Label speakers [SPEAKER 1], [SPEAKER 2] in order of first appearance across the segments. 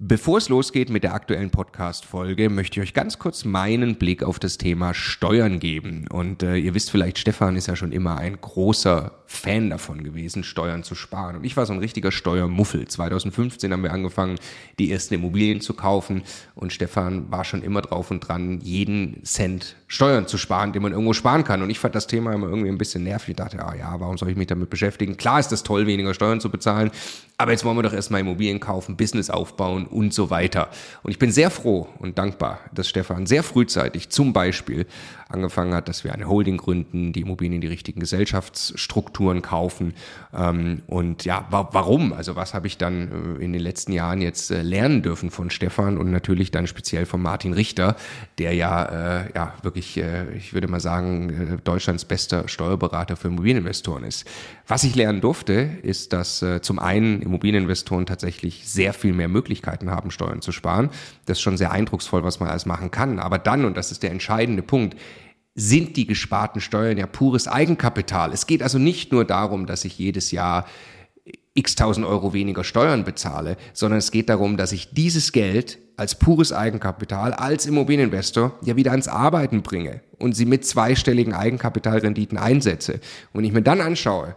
[SPEAKER 1] Bevor es losgeht mit der aktuellen Podcast-Folge, möchte ich euch ganz kurz meinen Blick auf das Thema Steuern geben. Und äh, ihr wisst vielleicht, Stefan ist ja schon immer ein großer Fan davon gewesen, Steuern zu sparen. Und ich war so ein richtiger Steuermuffel. 2015 haben wir angefangen, die ersten Immobilien zu kaufen. Und Stefan war schon immer drauf und dran, jeden Cent Steuern zu sparen, den man irgendwo sparen kann. Und ich fand das Thema immer irgendwie ein bisschen nervig. Ich dachte, ah ja, warum soll ich mich damit beschäftigen? Klar ist es toll, weniger Steuern zu bezahlen. Aber jetzt wollen wir doch erstmal Immobilien kaufen, Business aufbauen und so weiter. Und ich bin sehr froh und dankbar, dass Stefan sehr frühzeitig zum Beispiel angefangen hat, dass wir eine Holding gründen, die Immobilien in die richtigen Gesellschaftsstrukturen kaufen. Ähm, und ja, wa warum? Also was habe ich dann äh, in den letzten Jahren jetzt äh, lernen dürfen von Stefan und natürlich dann speziell von Martin Richter, der ja, äh, ja wirklich, ich würde mal sagen, Deutschlands bester Steuerberater für Immobilieninvestoren ist. Was ich lernen durfte, ist, dass zum einen Immobilieninvestoren tatsächlich sehr viel mehr Möglichkeiten haben, Steuern zu sparen. Das ist schon sehr eindrucksvoll, was man alles machen kann. Aber dann, und das ist der entscheidende Punkt, sind die gesparten Steuern ja pures Eigenkapital. Es geht also nicht nur darum, dass ich jedes Jahr x tausend Euro weniger Steuern bezahle, sondern es geht darum, dass ich dieses Geld als pures Eigenkapital, als Immobilieninvestor ja wieder ans Arbeiten bringe und sie mit zweistelligen Eigenkapitalrenditen einsetze. Und ich mir dann anschaue,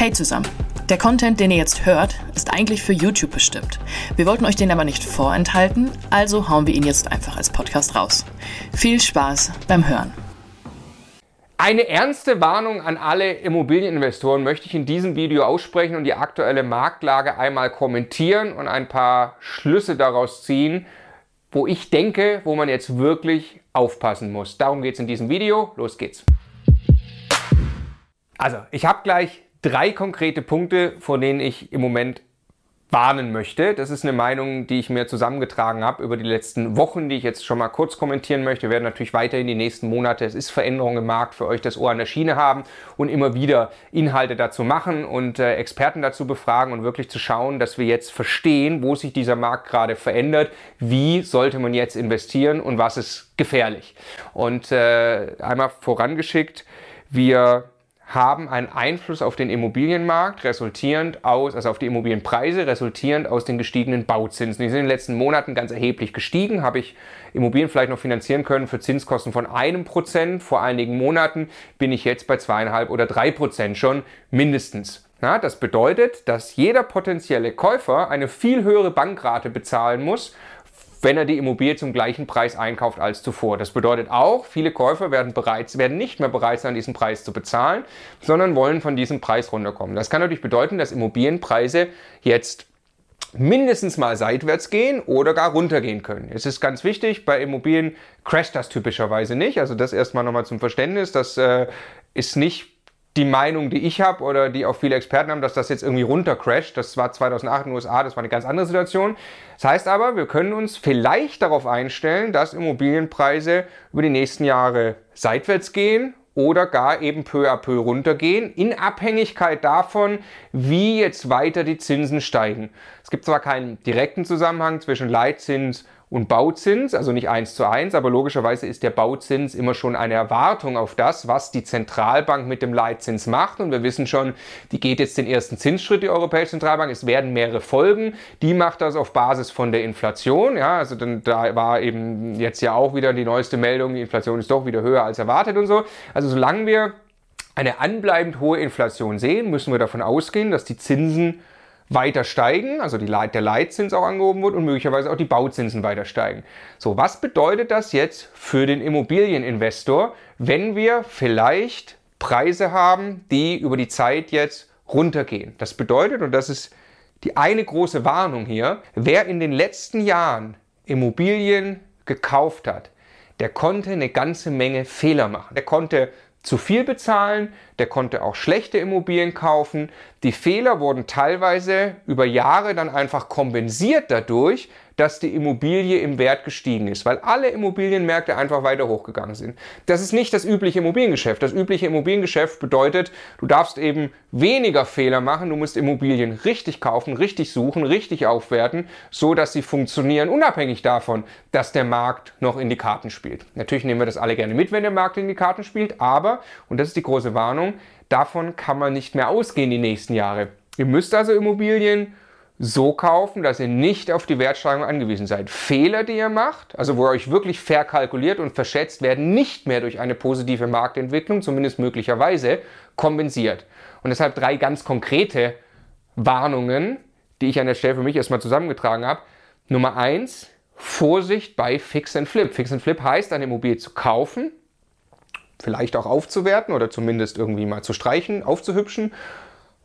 [SPEAKER 2] Hey zusammen! Der Content, den ihr jetzt hört, ist eigentlich für YouTube bestimmt. Wir wollten euch den aber nicht vorenthalten, also hauen wir ihn jetzt einfach als Podcast raus. Viel Spaß beim Hören!
[SPEAKER 1] Eine ernste Warnung an alle Immobilieninvestoren möchte ich in diesem Video aussprechen und die aktuelle Marktlage einmal kommentieren und ein paar Schlüsse daraus ziehen, wo ich denke, wo man jetzt wirklich aufpassen muss. Darum geht es in diesem Video. Los geht's! Also, ich habe gleich drei konkrete Punkte, vor denen ich im Moment warnen möchte. Das ist eine Meinung, die ich mir zusammengetragen habe über die letzten Wochen, die ich jetzt schon mal kurz kommentieren möchte. Wir werden natürlich weiterhin die nächsten Monate, es ist Veränderung im Markt, für euch das Ohr an der Schiene haben und immer wieder Inhalte dazu machen und äh, Experten dazu befragen und wirklich zu schauen, dass wir jetzt verstehen, wo sich dieser Markt gerade verändert, wie sollte man jetzt investieren und was ist gefährlich. Und äh, einmal vorangeschickt, wir haben einen Einfluss auf den Immobilienmarkt, resultierend aus, also auf die Immobilienpreise, resultierend aus den gestiegenen Bauzinsen. Die sind in den letzten Monaten ganz erheblich gestiegen. Habe ich Immobilien vielleicht noch finanzieren können für Zinskosten von einem Prozent. Vor einigen Monaten bin ich jetzt bei zweieinhalb oder drei Prozent schon mindestens. Ja, das bedeutet, dass jeder potenzielle Käufer eine viel höhere Bankrate bezahlen muss, wenn er die Immobilie zum gleichen Preis einkauft als zuvor. Das bedeutet auch, viele Käufer werden, bereits, werden nicht mehr bereit sein, diesen Preis zu bezahlen, sondern wollen von diesem Preis runterkommen. Das kann natürlich bedeuten, dass Immobilienpreise jetzt mindestens mal seitwärts gehen oder gar runtergehen können. Es ist ganz wichtig, bei Immobilien crasht das typischerweise nicht. Also das erstmal nochmal zum Verständnis. Das äh, ist nicht die Meinung, die ich habe oder die auch viele Experten haben, dass das jetzt irgendwie runtercrasht. Das war 2008 in den USA, das war eine ganz andere Situation. Das heißt aber, wir können uns vielleicht darauf einstellen, dass Immobilienpreise über die nächsten Jahre seitwärts gehen oder gar eben peu à peu runtergehen, in Abhängigkeit davon, wie jetzt weiter die Zinsen steigen. Es gibt zwar keinen direkten Zusammenhang zwischen Leitzins und Bauzins, also nicht eins zu eins, aber logischerweise ist der Bauzins immer schon eine Erwartung auf das, was die Zentralbank mit dem Leitzins macht. Und wir wissen schon, die geht jetzt den ersten Zinsschritt, die Europäische Zentralbank. Es werden mehrere Folgen. Die macht das auf Basis von der Inflation. Ja, also dann, da war eben jetzt ja auch wieder die neueste Meldung, die Inflation ist doch wieder höher als erwartet und so. Also solange wir eine anbleibend hohe Inflation sehen, müssen wir davon ausgehen, dass die Zinsen weiter steigen, also Leit der Leitzins auch angehoben wird und möglicherweise auch die Bauzinsen weiter steigen. So, was bedeutet das jetzt für den Immobilieninvestor, wenn wir vielleicht Preise haben, die über die Zeit jetzt runtergehen? Das bedeutet, und das ist die eine große Warnung hier, wer in den letzten Jahren Immobilien gekauft hat, der konnte eine ganze Menge Fehler machen. Der konnte zu viel bezahlen, der konnte auch schlechte Immobilien kaufen. Die Fehler wurden teilweise über Jahre dann einfach kompensiert dadurch, dass die Immobilie im Wert gestiegen ist, weil alle Immobilienmärkte einfach weiter hochgegangen sind. Das ist nicht das übliche Immobiliengeschäft. Das übliche Immobiliengeschäft bedeutet, du darfst eben weniger Fehler machen, du musst Immobilien richtig kaufen, richtig suchen, richtig aufwerten, so dass sie funktionieren, unabhängig davon, dass der Markt noch in die Karten spielt. Natürlich nehmen wir das alle gerne mit, wenn der Markt in die Karten spielt, aber, und das ist die große Warnung, davon kann man nicht mehr ausgehen die nächsten Jahre. Ihr müsst also Immobilien so kaufen, dass ihr nicht auf die Wertsteigerung angewiesen seid. Fehler, die ihr macht, also wo ihr euch wirklich verkalkuliert und verschätzt, werden nicht mehr durch eine positive Marktentwicklung, zumindest möglicherweise, kompensiert. Und deshalb drei ganz konkrete Warnungen, die ich an der Stelle für mich erstmal zusammengetragen habe. Nummer eins, Vorsicht bei Fix and Flip. Fix and Flip heißt, eine Immobilie zu kaufen, vielleicht auch aufzuwerten oder zumindest irgendwie mal zu streichen, aufzuhübschen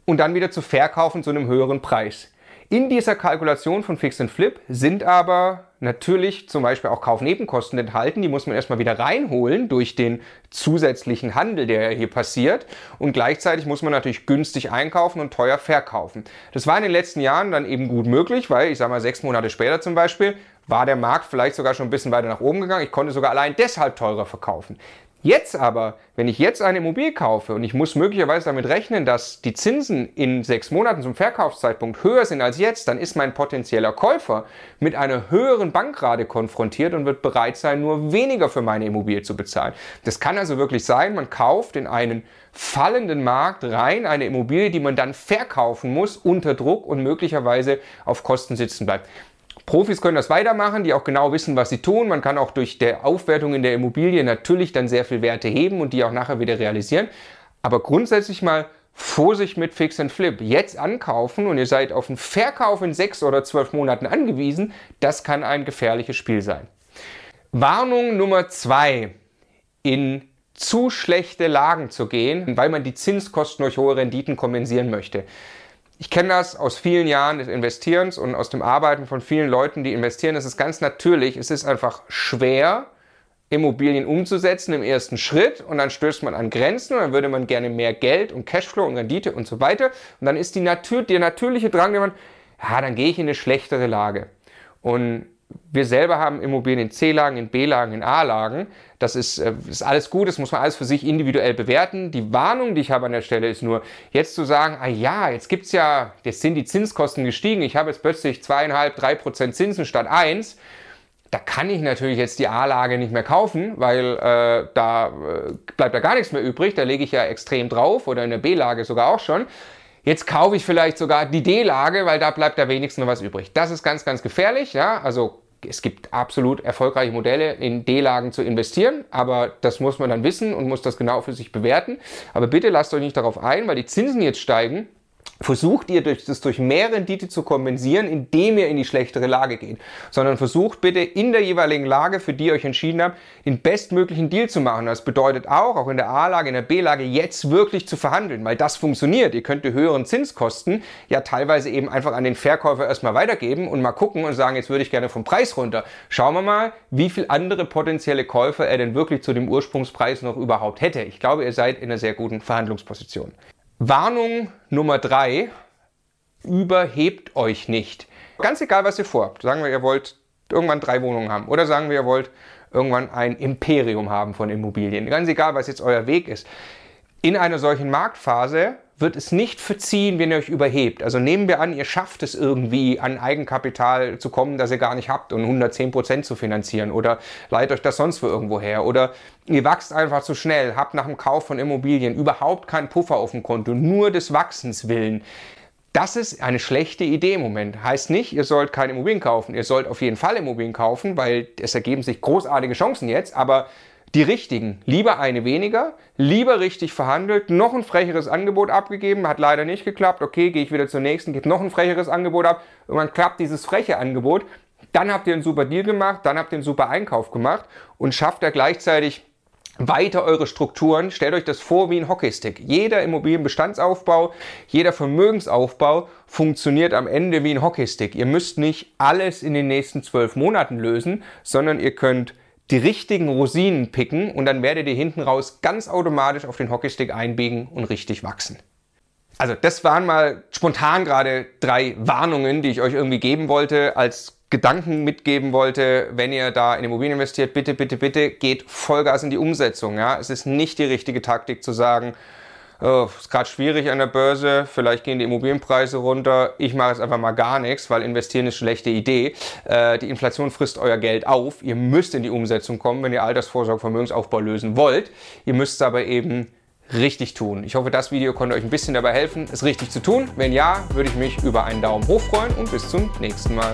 [SPEAKER 1] und dann wieder zu verkaufen zu einem höheren Preis. In dieser Kalkulation von Fix and Flip sind aber natürlich zum Beispiel auch Kaufnebenkosten enthalten. Die muss man erstmal wieder reinholen durch den zusätzlichen Handel, der hier passiert. Und gleichzeitig muss man natürlich günstig einkaufen und teuer verkaufen. Das war in den letzten Jahren dann eben gut möglich, weil ich sage mal sechs Monate später zum Beispiel war der Markt vielleicht sogar schon ein bisschen weiter nach oben gegangen. Ich konnte sogar allein deshalb teurer verkaufen. Jetzt aber, wenn ich jetzt eine Immobilie kaufe und ich muss möglicherweise damit rechnen, dass die Zinsen in sechs Monaten zum Verkaufszeitpunkt höher sind als jetzt, dann ist mein potenzieller Käufer mit einer höheren Bankrate konfrontiert und wird bereit sein, nur weniger für meine Immobilie zu bezahlen. Das kann also wirklich sein, man kauft in einen fallenden Markt rein eine Immobilie, die man dann verkaufen muss unter Druck und möglicherweise auf Kosten sitzen bleibt. Profis können das weitermachen, die auch genau wissen, was sie tun. Man kann auch durch der Aufwertung in der Immobilie natürlich dann sehr viel Werte heben und die auch nachher wieder realisieren. Aber grundsätzlich mal Vorsicht mit Fix and Flip. Jetzt ankaufen und ihr seid auf einen Verkauf in sechs oder zwölf Monaten angewiesen, das kann ein gefährliches Spiel sein. Warnung Nummer zwei. In zu schlechte Lagen zu gehen, weil man die Zinskosten durch hohe Renditen kompensieren möchte. Ich kenne das aus vielen Jahren des Investierens und aus dem Arbeiten von vielen Leuten, die investieren. Es ist ganz natürlich, es ist einfach schwer, Immobilien umzusetzen im ersten Schritt und dann stößt man an Grenzen und dann würde man gerne mehr Geld und Cashflow und Rendite und so weiter. Und dann ist die Natur, der natürliche Drang, der man, ja, dann gehe ich in eine schlechtere Lage. Und wir selber haben Immobilien in C-Lagen, in B-Lagen, in A-Lagen. Das ist, äh, ist alles gut, das muss man alles für sich individuell bewerten. Die Warnung, die ich habe an der Stelle, ist nur, jetzt zu sagen, ah ja, jetzt gibt's ja, jetzt sind die Zinskosten gestiegen, ich habe jetzt plötzlich zweieinhalb, drei Prozent Zinsen statt eins. Da kann ich natürlich jetzt die A-Lage nicht mehr kaufen, weil äh, da äh, bleibt da gar nichts mehr übrig. Da lege ich ja extrem drauf oder in der B-Lage sogar auch schon. Jetzt kaufe ich vielleicht sogar die D-Lage, weil da bleibt da wenigstens noch was übrig. Das ist ganz, ganz gefährlich. Ja? Also es gibt absolut erfolgreiche Modelle, in D-Lagen zu investieren, aber das muss man dann wissen und muss das genau für sich bewerten. Aber bitte lasst euch nicht darauf ein, weil die Zinsen jetzt steigen versucht ihr das durch mehr Rendite zu kompensieren, indem ihr in die schlechtere Lage geht, sondern versucht bitte in der jeweiligen Lage, für die ihr euch entschieden habt, den bestmöglichen Deal zu machen. Das bedeutet auch, auch in der A-Lage, in der B-Lage jetzt wirklich zu verhandeln, weil das funktioniert. Ihr könnt die höheren Zinskosten ja teilweise eben einfach an den Verkäufer erstmal weitergeben und mal gucken und sagen, jetzt würde ich gerne vom Preis runter. Schauen wir mal, wie viel andere potenzielle Käufer er denn wirklich zu dem Ursprungspreis noch überhaupt hätte. Ich glaube, ihr seid in einer sehr guten Verhandlungsposition. Warnung Nummer drei, überhebt euch nicht. Ganz egal, was ihr vorhabt. Sagen wir, ihr wollt irgendwann drei Wohnungen haben oder sagen wir, ihr wollt irgendwann ein Imperium haben von Immobilien. Ganz egal, was jetzt euer Weg ist. In einer solchen Marktphase wird es nicht verziehen, wenn ihr euch überhebt. Also nehmen wir an, ihr schafft es irgendwie, an Eigenkapital zu kommen, das ihr gar nicht habt und 110 Prozent zu finanzieren oder leiht euch das sonst wo irgendwo her oder ihr wachst einfach zu schnell, habt nach dem Kauf von Immobilien überhaupt keinen Puffer auf dem Konto, nur des Wachsens willen. Das ist eine schlechte Idee im Moment. Heißt nicht, ihr sollt keine Immobilien kaufen. Ihr sollt auf jeden Fall Immobilien kaufen, weil es ergeben sich großartige Chancen jetzt, aber die richtigen. Lieber eine weniger, lieber richtig verhandelt, noch ein frecheres Angebot abgegeben, hat leider nicht geklappt. Okay, gehe ich wieder zur nächsten, gibt noch ein frecheres Angebot ab. Irgendwann klappt dieses freche Angebot. Dann habt ihr einen super Deal gemacht, dann habt ihr einen super Einkauf gemacht und schafft da gleichzeitig weiter eure Strukturen. Stellt euch das vor wie ein Hockeystick. Jeder Immobilienbestandsaufbau, jeder Vermögensaufbau funktioniert am Ende wie ein Hockeystick. Ihr müsst nicht alles in den nächsten zwölf Monaten lösen, sondern ihr könnt die richtigen Rosinen picken und dann werdet ihr hinten raus ganz automatisch auf den Hockeystick einbiegen und richtig wachsen. Also das waren mal spontan gerade drei Warnungen, die ich euch irgendwie geben wollte, als Gedanken mitgeben wollte, wenn ihr da in Immobilien investiert, bitte, bitte, bitte geht Vollgas in die Umsetzung. Ja? Es ist nicht die richtige Taktik zu sagen, oh, ist gerade schwierig an der Börse, vielleicht gehen die Immobilienpreise runter, ich mache jetzt einfach mal gar nichts, weil investieren ist eine schlechte Idee. Äh, die Inflation frisst euer Geld auf. Ihr müsst in die Umsetzung kommen, wenn ihr Altersvorsorge, Vermögensaufbau lösen wollt. Ihr müsst es aber eben richtig tun. Ich hoffe, das Video konnte euch ein bisschen dabei helfen, es richtig zu tun. Wenn ja, würde ich mich über einen Daumen hoch freuen und bis zum nächsten Mal.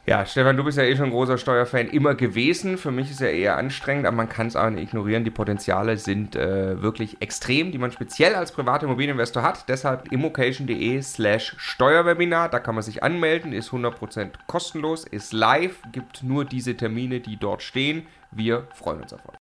[SPEAKER 1] Ja, Stefan, du bist ja eh schon ein großer Steuerfan immer gewesen. Für mich ist er eher anstrengend, aber man kann es auch nicht ignorieren. Die Potenziale sind äh, wirklich extrem, die man speziell als privater Immobilieninvestor hat. Deshalb immocation.de slash Steuerwebinar. Da kann man sich anmelden, ist 100% kostenlos, ist live, gibt nur diese Termine, die dort stehen. Wir freuen uns auf euch.